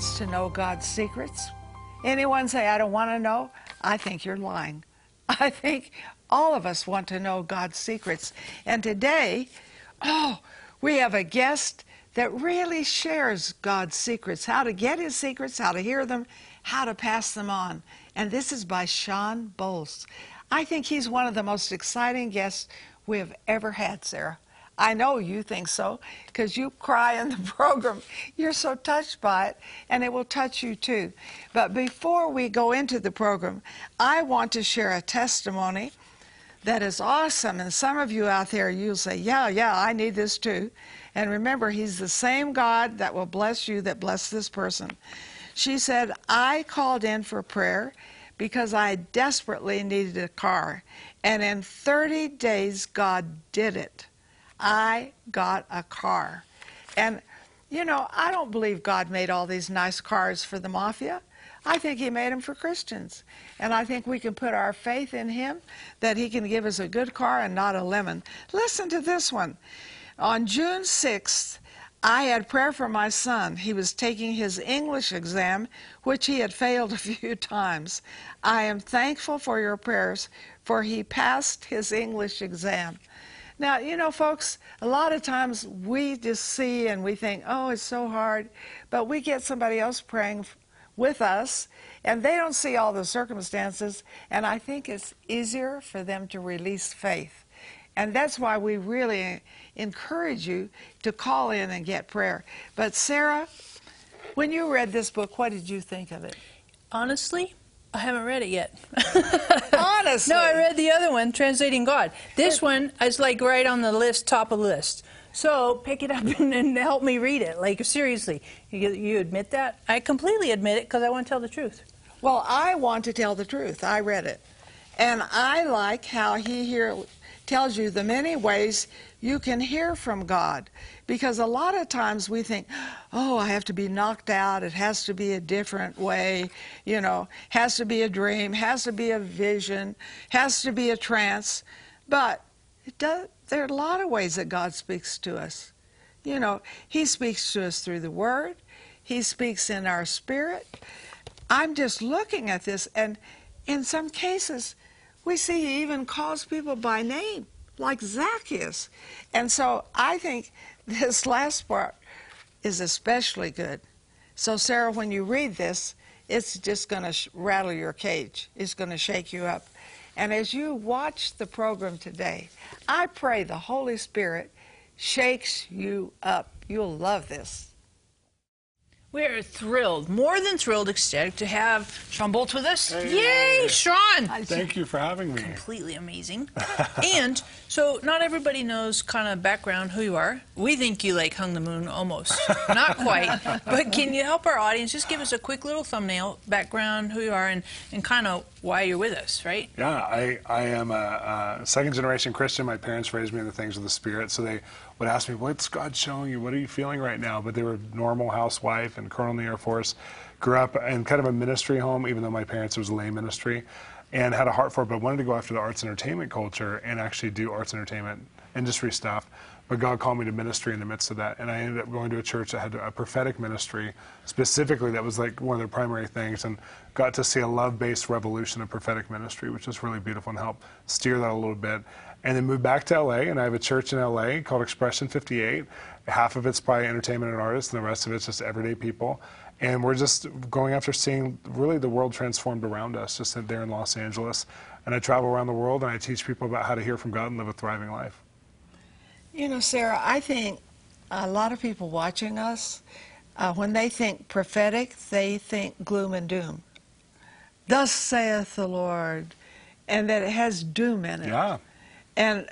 wants to know God's secrets? Anyone say, I don't want to know? I think you're lying. I think all of us want to know God's secrets. And today, oh, we have a guest that really shares God's secrets how to get his secrets, how to hear them, how to pass them on. And this is by Shawn Bolz. I think he's one of the most exciting guests we have ever had, Sarah. I know you think so because you cry in the program. You're so touched by it, and it will touch you too. But before we go into the program, I want to share a testimony that is awesome. And some of you out there, you'll say, Yeah, yeah, I need this too. And remember, He's the same God that will bless you that blessed this person. She said, I called in for prayer because I desperately needed a car. And in 30 days, God did it. I got a car. And, you know, I don't believe God made all these nice cars for the mafia. I think He made them for Christians. And I think we can put our faith in Him that He can give us a good car and not a lemon. Listen to this one. On June 6th, I had prayer for my son. He was taking his English exam, which he had failed a few times. I am thankful for your prayers, for he passed his English exam. Now, you know, folks, a lot of times we just see and we think, oh, it's so hard, but we get somebody else praying with us, and they don't see all the circumstances, and I think it's easier for them to release faith. And that's why we really encourage you to call in and get prayer. But, Sarah, when you read this book, what did you think of it? Honestly, I haven't read it yet. Honestly. no, I read the other one, Translating God. This one is like right on the list, top of the list. So pick it up and, and help me read it. Like seriously, you, you admit that? I completely admit it because I want to tell the truth. Well, I want to tell the truth. I read it, and I like how he here tells you the many ways you can hear from God. Because a lot of times we think, oh, I have to be knocked out. It has to be a different way. You know, has to be a dream, has to be a vision, has to be a trance. But does, there are a lot of ways that God speaks to us. You know, He speaks to us through the Word, He speaks in our spirit. I'm just looking at this, and in some cases, we see He even calls people by name, like Zacchaeus. And so I think this last part is especially good. So, Sarah, when you read this, it's just going to sh- rattle your cage, it's going to shake you up. And as you watch the program today, I pray the Holy Spirit shakes you up. You'll love this. We're thrilled, more than thrilled, ecstatic to have Shawn Bolz with us. Hey. Yay, Shawn! Thank you for having me. Completely amazing. and so, not everybody knows kind of background who you are. We think you like hung the moon almost, not quite. But can you help our audience just give us a quick little thumbnail background, who you are, and, and kind of why you're with us, right? Yeah, I, I am a, a second generation Christian. My parents raised me in the things of the Spirit, so they would ask me, What's God showing you? What are you feeling right now? But they were normal housewife and colonel in the Air Force. Grew up in kind of a ministry home, even though my parents was a lay ministry, and had a heart for it, but wanted to go after the arts entertainment culture and actually do arts entertainment industry stuff. But God called me to ministry in the midst of that. And I ended up going to a church that had a prophetic ministry specifically that was like one of their primary things and got to see a love based revolution of prophetic ministry, which was really beautiful and helped steer that a little bit. And then moved back to LA, and I have a church in LA called Expression 58. Half of it's probably entertainment and artists, and the rest of it's just everyday people. And we're just going after seeing really the world transformed around us, just there in Los Angeles. And I travel around the world and I teach people about how to hear from God and live a thriving life. You know, Sarah, I think a lot of people watching us, uh, when they think prophetic, they think gloom and doom. Thus saith the Lord, and that it has doom in it. Yeah. And,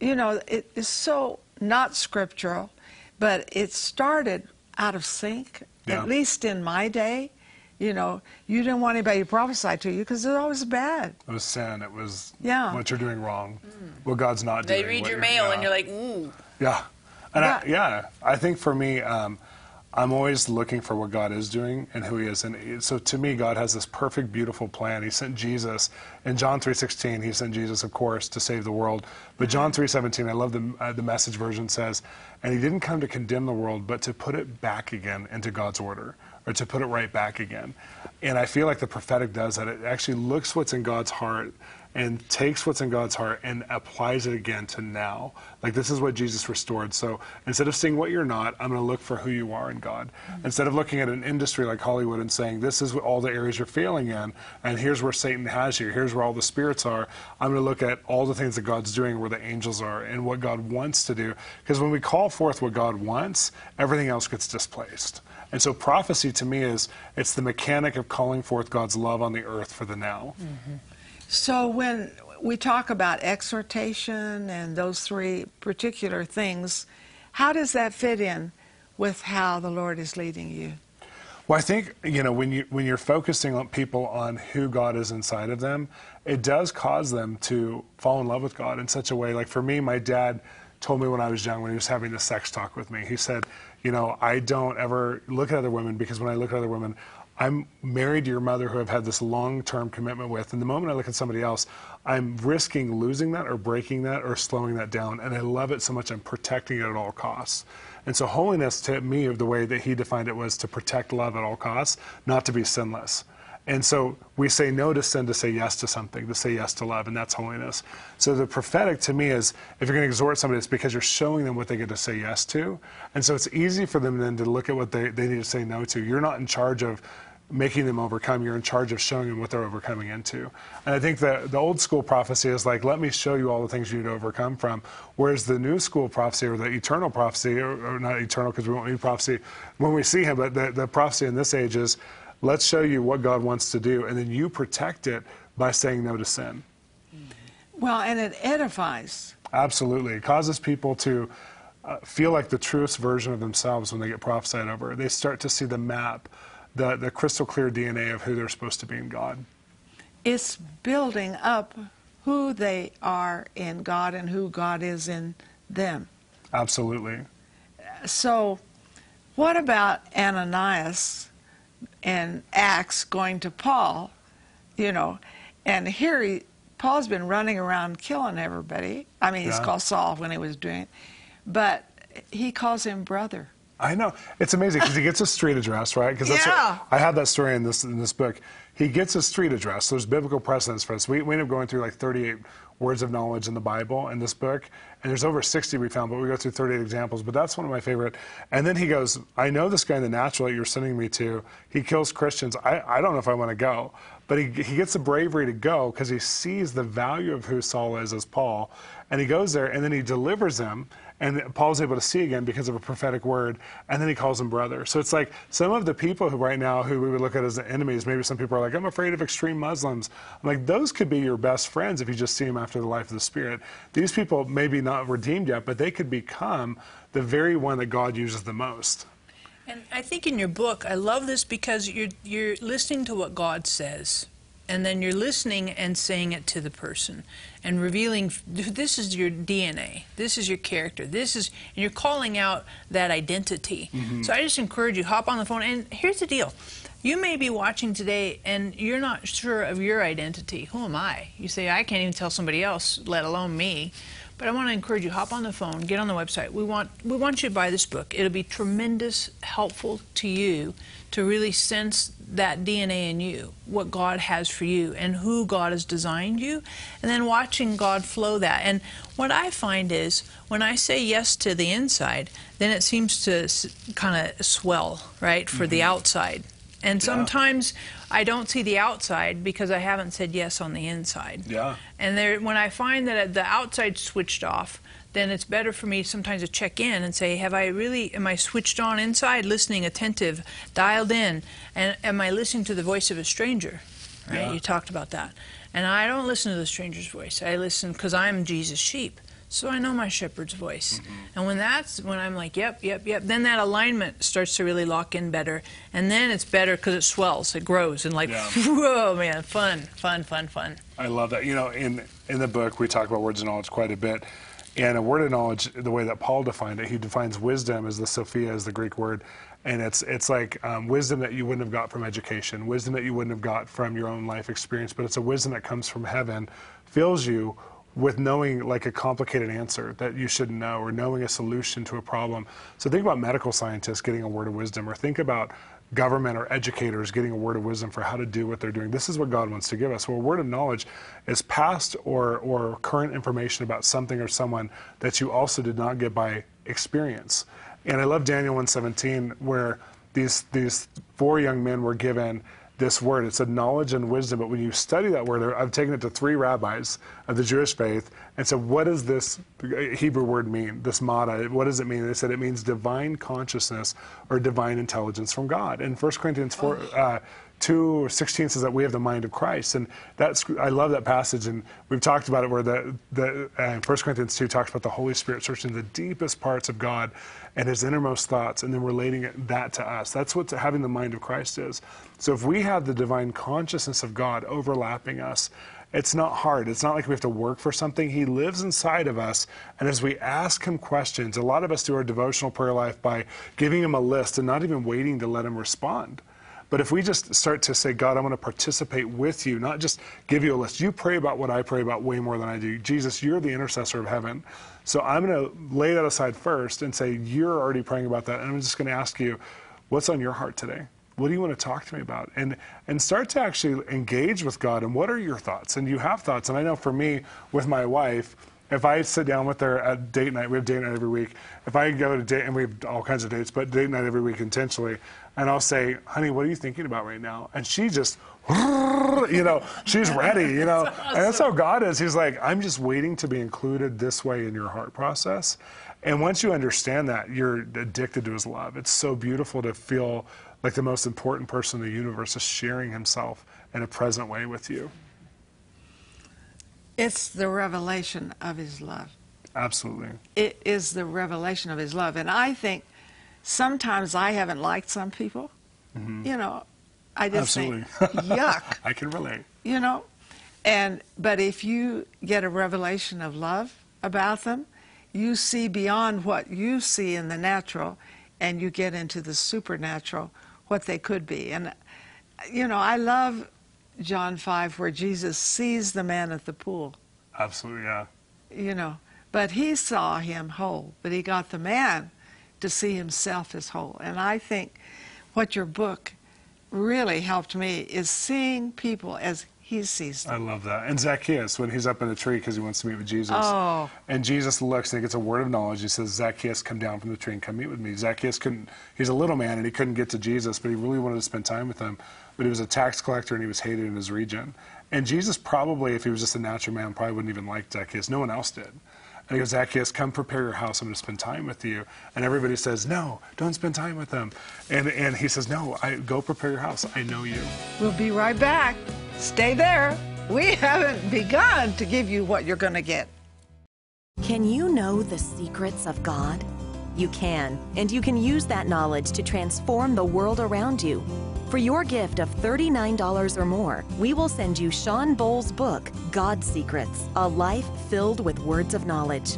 you know, it is so not scriptural, but it started out of sync, Yeah. at least in my day. You know, you didn't want anybody to prophesy to you because it was always bad. It was sin. It was Yeah. what you're doing wrong, what God's not They doing. They read your mail, yeah. and you're like, ooh. Yeah, and Yeah. I, yeah, I think for me, um, I'm always looking for what God is doing and who He is. And so to me, God has this perfect, beautiful plan. He sent Jesus in John 3:16. He sent Jesus, of course, to save the world. But John 3:17, I love the uh, the Message version says, and He didn't come to condemn the world, but to put it back again into God's order, or to put it right back again. And I feel like the prophetic does that. It actually looks what's in God's heart and takes what's in God's heart and applies it again to now. Like this is what Jesus restored. So instead of seeing what you're not, I'm going to look for who you are in God. Mm-hmm. Instead of looking at an industry like Hollywood and saying this is all the areas you're failing in, and here's where Satan has you, here's where all the spirits are. I'm going to look at all the things that God's doing, where the angels are, and what God wants to do. Because when we call forth what God wants, everything else gets displaced. And so prophecy to me is it's the mechanic of calling forth God's love on the earth for the now. Mm-hmm. So when we talk about exhortation and those three particular things, how does that fit in with how the Lord is leading you? Well, I think you know when you when you're focusing on people on who God is inside of them, it does cause them to fall in love with God in such a way. Like for me, my dad told me when I was young, when he was having the sex talk with me, he said, you know, I don't ever look at other women because when I look at other women, I'm married to your mother who I've had this long term commitment with. And the moment I look at somebody else, I'm risking losing that or breaking that or slowing that down. And I love it so much, I'm protecting it at all costs. And so, holiness to me, of the way that he defined it, was to protect love at all costs, not to be sinless. And so we say no to sin to say yes to something, to say yes to love, and that's holiness. So the prophetic to me is if you're going to exhort somebody, it's because you're showing them what they get to say yes to. And so it's easy for them then to look at what they, they need to say no to. You're not in charge of making them overcome. You're in charge of showing them what they're overcoming into. And I think the, the old school prophecy is like, let me show you all the things you need to overcome from. Whereas the new school prophecy or the eternal prophecy, or, or not eternal because we won't need prophecy when we see him, but the, the prophecy in this age is let's show you what God wants to do. And then you protect it by saying no to sin. Well, and it edifies. Absolutely. It causes people to uh, feel like the truest version of themselves when they get prophesied over. They start to see the map the, the crystal clear DNA of who they're supposed to be in God. It's building up who they are in God and who God is in them. Absolutely. So, what about Ananias and Acts going to Paul? You know, and here he, Paul's been running around killing everybody. I mean, he's yeah. called Saul when he was doing it, but he calls him brother. I know it's amazing because he gets a street address, right? Because that's yeah. what, I have that story in this in this book. He gets a street address. There's biblical precedence for this. We, we end up going through like 38 words of knowledge in the Bible in this book, and there's over 60 we found, but we go through 38 examples. But that's one of my favorite. And then he goes, "I know this guy in the natural that you're sending me to. He kills Christians. I, I don't know if I want to go." But he, he gets the bravery to go because he sees the value of who Saul is as Paul. And he goes there and then he delivers him. And Paul's able to see again because of a prophetic word. And then he calls him brother. So it's like some of the people who right now who we would look at as enemies, maybe some people are like, I'm afraid of extreme Muslims. I'm like, those could be your best friends if you just see them after the life of the Spirit. These people may be not redeemed yet, but they could become the very one that God uses the most. And I think in your book, I love this because you're you're listening to what God says, and then you're listening and saying it to the person, and revealing this is your DNA, this is your character, this is, and you're calling out that identity. Mm-hmm. So I just encourage you hop on the phone. And here's the deal: you may be watching today and you're not sure of your identity. Who am I? You say I can't even tell somebody else, let alone me. But I want to encourage you, hop on the phone, get on the website. We want we want you to buy this book. It'll be tremendous helpful to you to really sense that DNA in you, what God has for you and who God has designed you, and then watching God flow that. And what I find is when I say yes to the inside, then it seems to kind of swell, right, for mm-hmm. the outside. And yeah. sometimes I don't see the outside because I haven't said yes on the inside. Yeah. And there, when I find that uh, the outside switched off, then it's better for me sometimes to check in and say, have I really, am I switched on inside, listening, attentive, dialed in, and am I listening to the voice of a stranger? Right? Yeah. You talked about that. And I don't listen to the stranger's voice. I listen because I'm Jesus' sheep so I know my shepherd's voice. Mm-hmm. And when that's when I'm like, yep, yep, yep, then that alignment starts to really lock in better. And then it's better because it swells, it grows, and like, yeah. whoa, man, fun, fun, fun, fun. I love that. You know, in in the book we talk about words of knowledge quite a bit. And a word of knowledge, the way that Paul defined it, he defines wisdom as the Sophia, as the Greek word, and it's it's like um, wisdom that you wouldn't have got from education, wisdom that you wouldn't have got from your own life experience, but it's a wisdom that comes from heaven, fills you with knowing like a complicated answer that you should know or knowing a solution to a problem. So think about medical scientists getting a word of wisdom or think about government or educators getting a word of wisdom for how to do what they're doing. This is what God wants to give us. Well, a word of knowledge is past or, or current information about something or someone that you also did not get by experience. And I love Daniel 117 where these, these four young men were given this word. It's a knowledge and wisdom. But when you study that word, I've taken it to three rabbis of the Jewish faith and said, what does this Hebrew word mean? This mada, what does it mean? they said it means divine consciousness or divine intelligence from God. In 1 Corinthians 4, uh, 2 or 16 says that we have the mind of Christ. And that's, I love that passage. And we've talked about it where the, the uh, 1 Corinthians 2 talks about the Holy Spirit searching the deepest parts of God and his innermost thoughts and then relating it, that to us. That's what having the mind of Christ is. So if we have the divine consciousness of God overlapping us, it's not hard. It's not like we have to work for something. He lives inside of us. And as we ask him questions, a lot of us do our devotional prayer life by giving him a list and not even waiting to let him respond. But if we just start to say, God, I want to participate with you, not just give you a list. You pray about what I pray about way more than I do. Jesus, you're the intercessor of heaven. So I'm going to lay that aside first and say, You're already praying about that. And I'm just going to ask you, what's on your heart today? What do you want to talk to me about? And and start to actually engage with God. And what are your thoughts? And you have thoughts. And I know for me, with my wife, if I sit down with her at date night, we have date night every week. If I go to date, and we have all kinds of dates, but date night every week intentionally, and I'll say, honey, what are you thinking about right now? And she just, you know, she's ready, you know. That's awesome. And that's how God is. He's like, I'm just waiting to be included this way in your heart process. And once you understand that, you're addicted to his love. It's so beautiful to feel like the most important person in the universe is sharing himself in a present way with you. It's the revelation of his love. Absolutely. It is the revelation of his love. And I think sometimes I haven't liked some people. Mm-hmm. You know, I just Absolutely. think, yuck. I can relate. You know, and but if you get a revelation of love about them, you see beyond what you see in the natural, and you get into the supernatural, what they could be. And you know, I love John five where Jesus sees the man at the pool. Absolutely, yeah. You know, but he saw him whole, but he got the man to see himself as whole. And I think what your book really helped me is seeing people as he sees them. I love that. And Zacchaeus, when he's up in the tree because he wants to meet with Jesus. Oh. And Jesus looks and he gets a word of knowledge. He says, Zacchaeus, come down from the tree and come meet with me. Zacchaeus couldn't, he's a little man and he couldn't get to Jesus, but he really wanted to spend time with him. But he was a tax collector and he was hated in his region. And Jesus probably, if he was just a natural man, probably wouldn't even like Zacchaeus. No one else did. And he goes, Zacchaeus, come prepare your house. I'm going to spend time with you. And everybody says, No, don't spend time with them. And, and he says, No, I, go prepare your house. I know you. We'll be right back. Stay there. We haven't begun to give you what you're going to get. Can you know the secrets of God? You can, and you can use that knowledge to transform the world around you. For your gift of $39 or more, we will send you Shawn Bolz' book, God's Secrets A Life Filled with Words of Knowledge.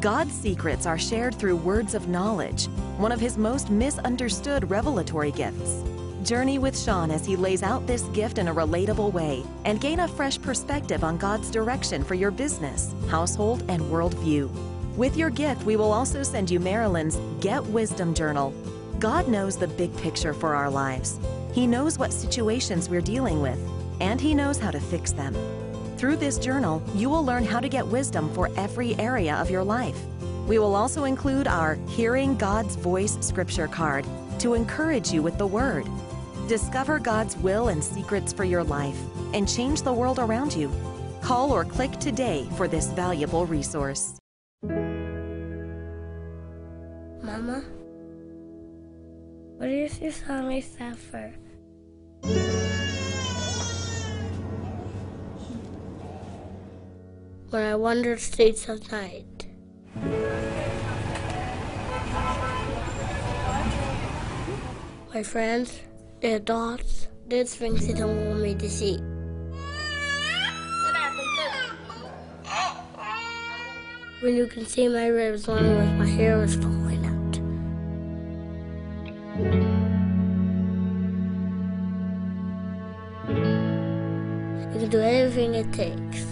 God's secrets are shared through words of knowledge, one of his most misunderstood revelatory gifts. Journey with Shawn as he lays out this gift in a relatable way and gain a fresh perspective on God's direction for your business, household, and worldview. With your gift, we will also send you Marilyn's Get Wisdom Journal. God knows the big picture for our lives. He knows what situations we're dealing with, and He knows how to fix them. Through this journal, you will learn how to get wisdom for every area of your life. We will also include our Hearing God's Voice scripture card to encourage you with the Word. Discover God's will and secrets for your life and change the world around you. Call or click today for this valuable resource. Mama, what is your song suffer? When I wander streets of night. My friends, their thoughts, did things they don't want me to see. When you can see my ribs when my hair is falling Do everything it takes.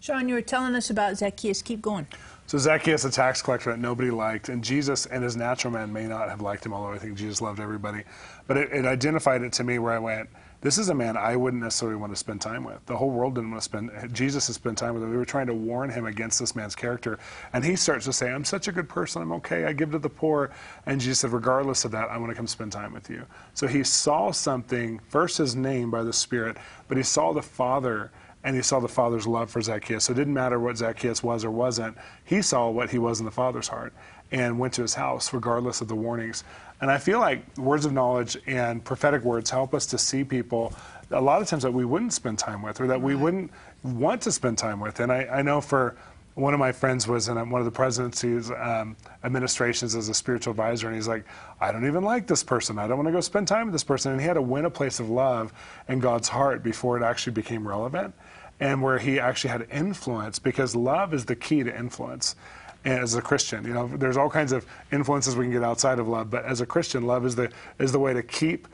Shawn, you were telling us about Zacchaeus. Keep going. So Zacchaeus, a tax collector that nobody liked, and Jesus and his natural man may not have liked him, although I think Jesus loved everybody. But it, it identified it to me where I went, this is a man I wouldn't necessarily want to spend time with. The whole world didn't want to spend, Jesus has spent time with him. We were trying to warn him against this man's character. And he starts to say, I'm such a good person. I'm okay. I give to the poor. And Jesus said, regardless of that, I want to come spend time with you. So he saw something, first his name by the Spirit, but he saw the Father and he saw the Father's love for Zacchaeus. So it didn't matter what Zacchaeus was or wasn't. He saw what he was in the Father's heart and went to his house regardless of the warnings. And I feel like words of knowledge and prophetic words help us to see people a lot of times that we wouldn't spend time with or that we wouldn't want to spend time with. And I, I know for one of my friends was in one of the presidency's um, administrations as a spiritual advisor, and he's like, I don't even like this person. I don't want to go spend time with this person. And he had to win a place of love in God's heart before it actually became relevant and where he actually had influence because love is the key to influence as a Christian. You know, there's all kinds of influences we can get outside of love, but as a Christian, love is the is the way to keep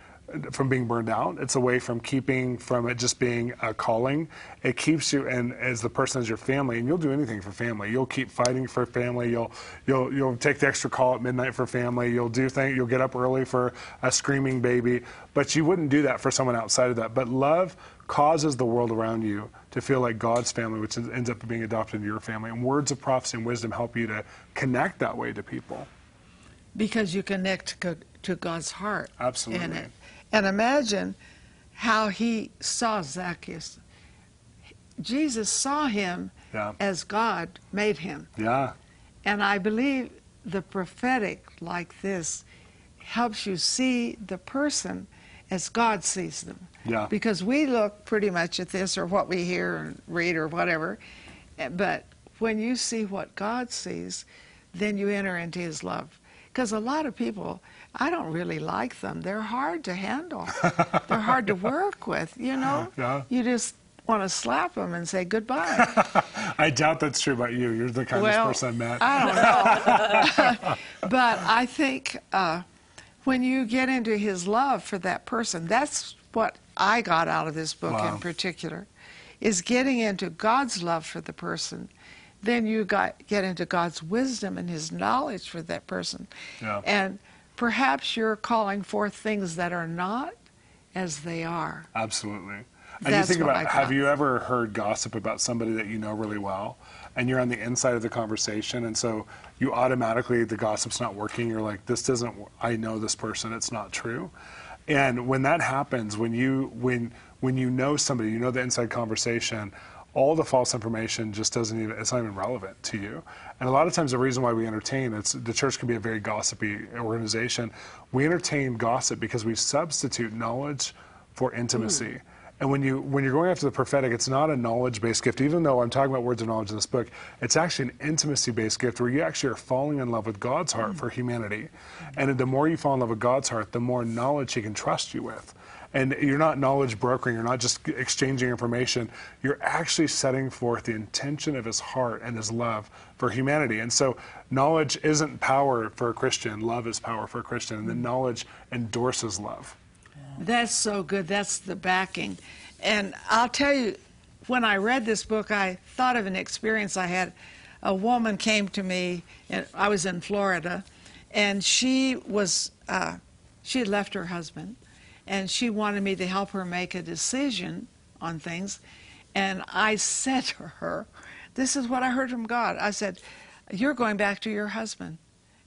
from being burned out. It's a way from keeping from it just being a calling. It keeps you and as the person as your family, and you'll do anything for family. You'll keep fighting for family. You'll you'll you'll take the extra call at midnight for family. You'll do things. You'll get up early for a screaming baby. But you wouldn't do that for someone outside of that. But love causes the world around you to feel like God's family, which ends up being adopted into your family. And words of prophecy and wisdom help you to connect that way to people. Because you connect to God's heart. Absolutely. And imagine how he saw Zacchaeus. Jesus saw him yeah. as God made him. Yeah. And I believe the prophetic, like this, helps you see the person as God sees them. Yeah. Because we look pretty much at this or what we hear and read or whatever, eh, but when you see what God sees, then you enter into His love. Because a lot of people, I don't really like them. They're hard to handle. They're hard to work with. You know. Yeah. You just want to slap them and say goodbye. I doubt that's true about you. You're the kindest well, person I've met. I don't know. but I think uh, when you get into His love for that person, that's what I got out of this book wow. in particular, is getting into God's love for the person. Then you got, get into God's wisdom and His knowledge for that person. Yeah. And perhaps you're calling forth things that are not as they are. Absolutely. And That's you think about have you ever heard gossip about somebody that you know really well and you're on the inside of the conversation and so you automatically the gossip's not working you're like this doesn't I know this person it's not true. And when that happens when you when when you know somebody you know the inside conversation all the false information just doesn't even it's not even relevant to you. And a lot of times the reason why we entertain it's the church can be a very gossipy organization. We entertain gossip because we substitute knowledge for intimacy hmm. And when you when you're going after the prophetic it's not a knowledge based gift. Even though i'm talking about words of knowledge in this book it's actually an intimacy based gift where you actually are falling in love with god's heart mm. for humanity. And the more you fall in love with god's heart the more knowledge he can trust you with. And you're not knowledge brokering, you're not just exchanging information, you're actually setting forth the intention of his heart and his love for humanity. And so knowledge isn't power for a Christian, love is power for a Christian, and then mm. knowledge endorses love. That's so good. That's the backing. And I'll tell you, when I read this book, I thought of an experience I had. A woman came to me, and I was in Florida, and she was uh, she had left her husband, and she wanted me to help her make a decision on things. And I said to her, This is what I heard from God. I said, You're going back to your husband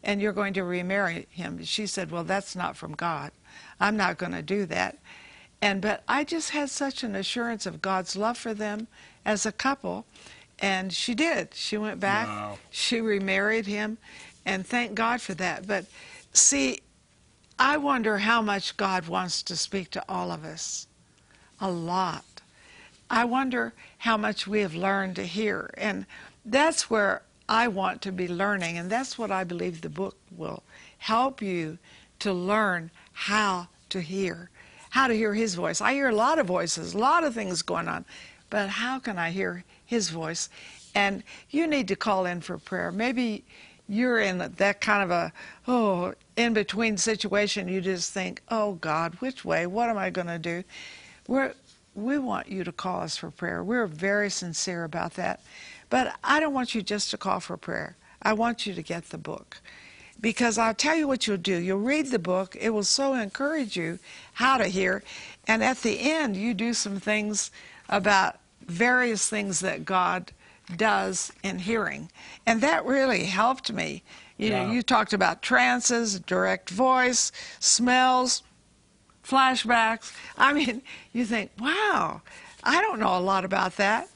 and you're going to remarry him. She said, Well, that's not from God. I'm not going to do that. And but I just had such an assurance of God's love for them as a couple. And she did. She went back, Wow. she remarried him, and thank God for that. But see, I wonder how much God wants to speak to all of us. A lot. I wonder how much we have learned to hear. And that's where I want to be learning. And that's what I believe the book will help you to learn how to hear, how to hear His voice. I hear a lot of voices, a lot of things going on, but how can I hear His voice? And you need to call in for prayer. Maybe you're in that kind of a oh in between situation. You just think, oh God, which way? What am I going to do? We're we want you to call us for prayer. We're very sincere about that. But I don't want you just to call for prayer. I want you to get the book. Because I'll tell you what you'll do. You'll read the book, it will so encourage you how to hear. And at the end, you do some things about various things that God does in hearing. And that really helped me. You know, Yeah. you talked about trances, direct voice, smells, flashbacks. I mean, you think, wow, I don't know a lot about that.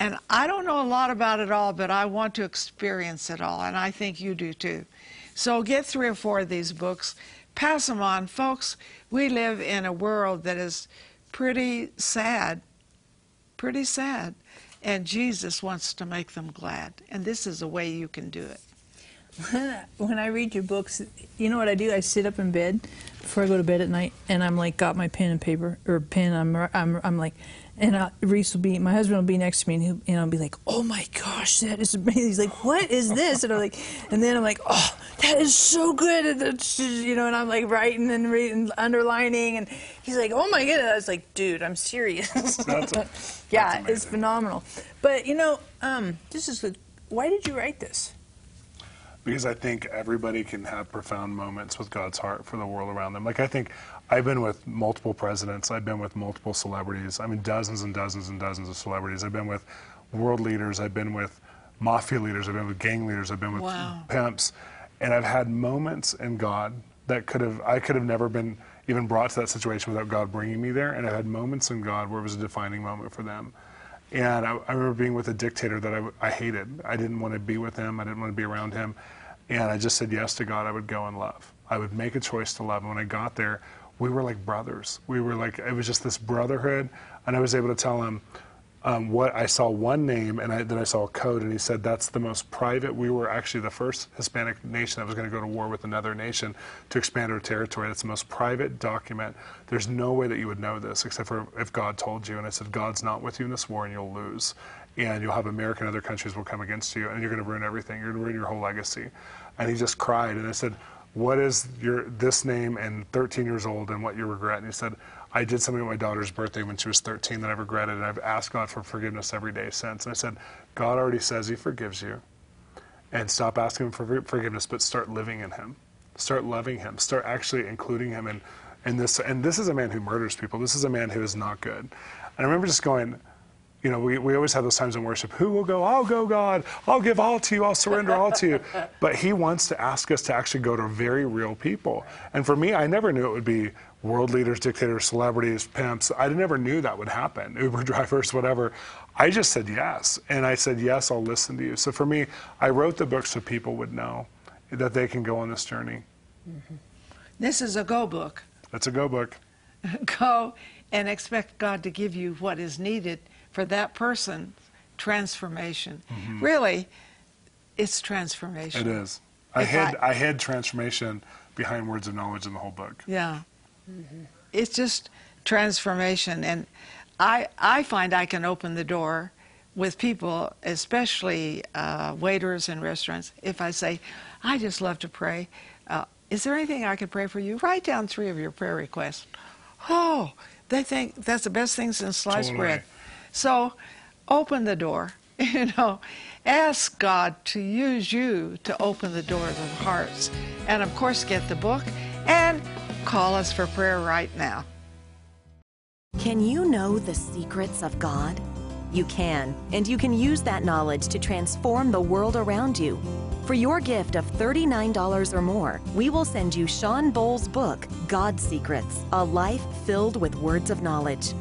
And I don't know a lot about it all, but I want to experience it all, and I think you do too. So get three or four of these books, pass them on. Folks, we live in a world that is pretty sad, pretty sad, and Jesus wants to make them glad, and this is a way you can do it. when I read your books, you know what I do? I sit up in bed before I go to bed at night, and I'm like, got my pen and paper or pen. I'm I'm I'm like, and uh, Reese will be, my husband will be next to me, and, he'll, and I'll be like, oh my gosh, that is amazing. He's like, what is this? And I'm like, and then I'm like, oh, that is so good. And it's, you know, and I'm like writing and reading, underlining, and he's like, oh my goodness. I was like, dude, I'm serious. A- yeah, it's phenomenal. But you know, um, this is the, why did you write this? because I think everybody can have profound moments with God's heart for the world around them. Like I think I've been with multiple presidents, I've been with multiple celebrities, I mean dozens and dozens and dozens of celebrities. I've been with world leaders, I've been with mafia leaders, I've been with gang leaders, I've been with Wow. pimps, and I've had moments in God that could have I could have never been even brought to that situation without God bringing me there, and I've had moments in God where it was a defining moment for them. And I, I remember being with a dictator that I, I hated. I didn't want to be with him. I didn't want to be around him. And I just said yes to God. I would go and love. I would make a choice to love. And when I got there, we were like brothers. We were like, it was just this brotherhood. And I was able to tell him um, what I saw one name and I, then I saw a code. And he said, that's the most private. We were actually the first Hispanic nation that was going to go to war with another nation to expand our territory. That's the most private document. There's no way that you would know this except for if God told you. And I said, God's not with you in this war and you'll lose. And you'll have America and other countries will come against you and you're going to ruin everything. You're going to ruin your whole legacy. And he just cried. And I said, what is your this name and 13 years old and what you regret? And he said, I did something at my daughter's birthday when she was 13 that I regretted, and I've asked God for forgiveness every day since. And I said, God already says He forgives you, and stop asking Him for forgiveness, but start living in Him, start loving Him, start actually including Him in, in this. And this is a man who murders people. This is a man who is not good. And I remember just going, you know, we, we always have those times in worship. Who will go? I'll go, God. I'll give all to you. I'll surrender all to you. But He wants to ask us to actually go to very real people. And for me, I never knew it would be world leaders, dictators, celebrities, pimps. I never knew that would happen. Uber drivers, whatever. I just said yes. And I said, yes, I'll listen to you. So for me, I wrote the book so people would know that they can go on this journey. Mm-hmm. This is a go book. That's a go book. go and expect God to give you what is needed for that person, transformation. Really, it's transformation. It is. I If hid, I- I hid transformation behind words of knowledge in the whole book. Yeah. It's just transformation. And I, I find I can open the door with people, especially uh, waiters in restaurants, if I say, I just love to pray. Uh, is there anything I can pray for you? Write down three of your prayer requests. Oh, they think that's the best thing since sliced Totally. bread. So open the door. You know, ask God to use you to open the doors of hearts. And of course, get the book and call us for prayer right now. Can you know the secrets of God? You can, and you can use that knowledge to transform the world around you. For your gift of $39 or more, we will send you Shawn Bolz' book, God's Secrets A Life Filled with Words of Knowledge.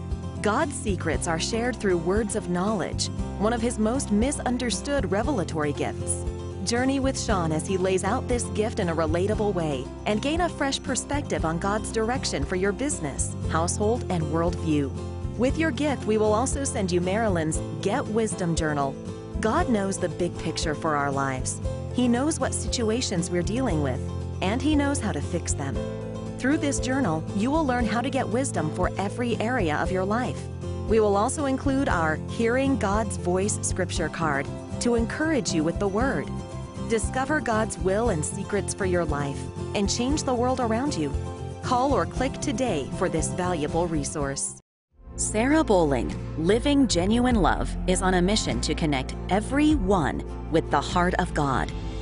God's secrets are shared through words of knowledge, one of his most misunderstood revelatory gifts. Journey with Shawn as he lays out this gift in a relatable way and gain a fresh perspective on God's direction for your business, household, and worldview. With your gift, we will also send you Marilyn's Get Wisdom Journal. God knows the big picture for our lives. He knows what situations we're dealing with, and He knows how to fix them. Through this journal, you will learn how to get wisdom for every area of your life. We will also include our Hearing God's Voice scripture card to encourage you with the Word. Discover God's will and secrets for your life and change the world around you. Call or click today for this valuable resource. Sarah Bowling, Living Genuine Love, is on a mission to connect everyone with the heart of God.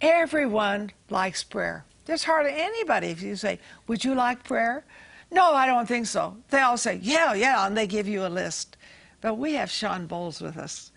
Everyone likes prayer. There's hardly anybody, if you say, Would you like prayer? No, I don't think so. They all say, Yeah, yeah, and they give you a list. But we have Shawn Bolz with us,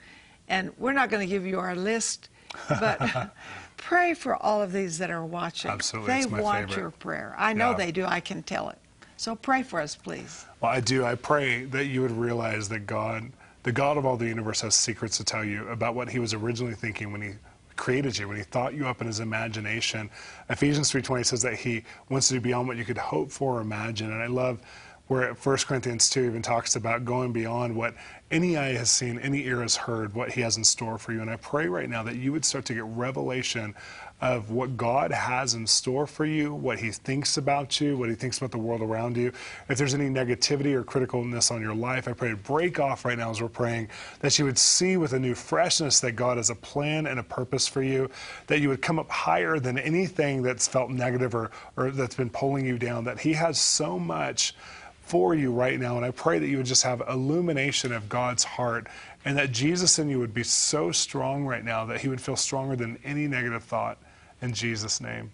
and we're not going to give you our list, but pray for all of these that are watching. Absolutely, They it's my want favorite. your prayer. I know Yeah. they do, I can tell it. So pray for us, please. Well, I do. I pray that you would realize that God, the God of all the universe, has secrets to tell you about what He was originally thinking when He created you, when He thought you up in His imagination. Ephesians 3:20 says that He wants to do beyond what you could hope for or imagine. And I love where 1 Corinthians 2 even talks about going beyond what any eye has seen, any ear has heard, what He has in store for you. And I pray right now that you would start to get revelation of what God has in store for you, what He thinks about you, what He thinks about the world around you. If there's any negativity or criticalness on your life, I pray to break off right now as we're praying, that you would see with a new freshness that God has a plan and a purpose for you, that you would come up higher than anything that's felt negative or, or that's been pulling you down, that He has so much for you right now. And I pray that you would just have illumination of God's heart and that Jesus in you would be so strong right now that He would feel stronger than any negative thought. In Jesus' name.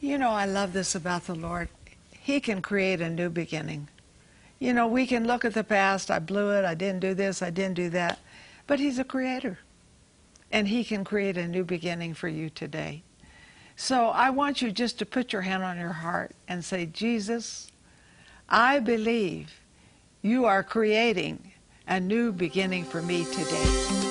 You know, I love this about the Lord. He can create a new beginning. You know, we can look at the past, I blew it, I didn't do this, I didn't do that. But He's a creator. And He can create a new beginning for you today. So I want you just to put your hand on your heart and say, Jesus, I believe you are creating a new beginning for me today.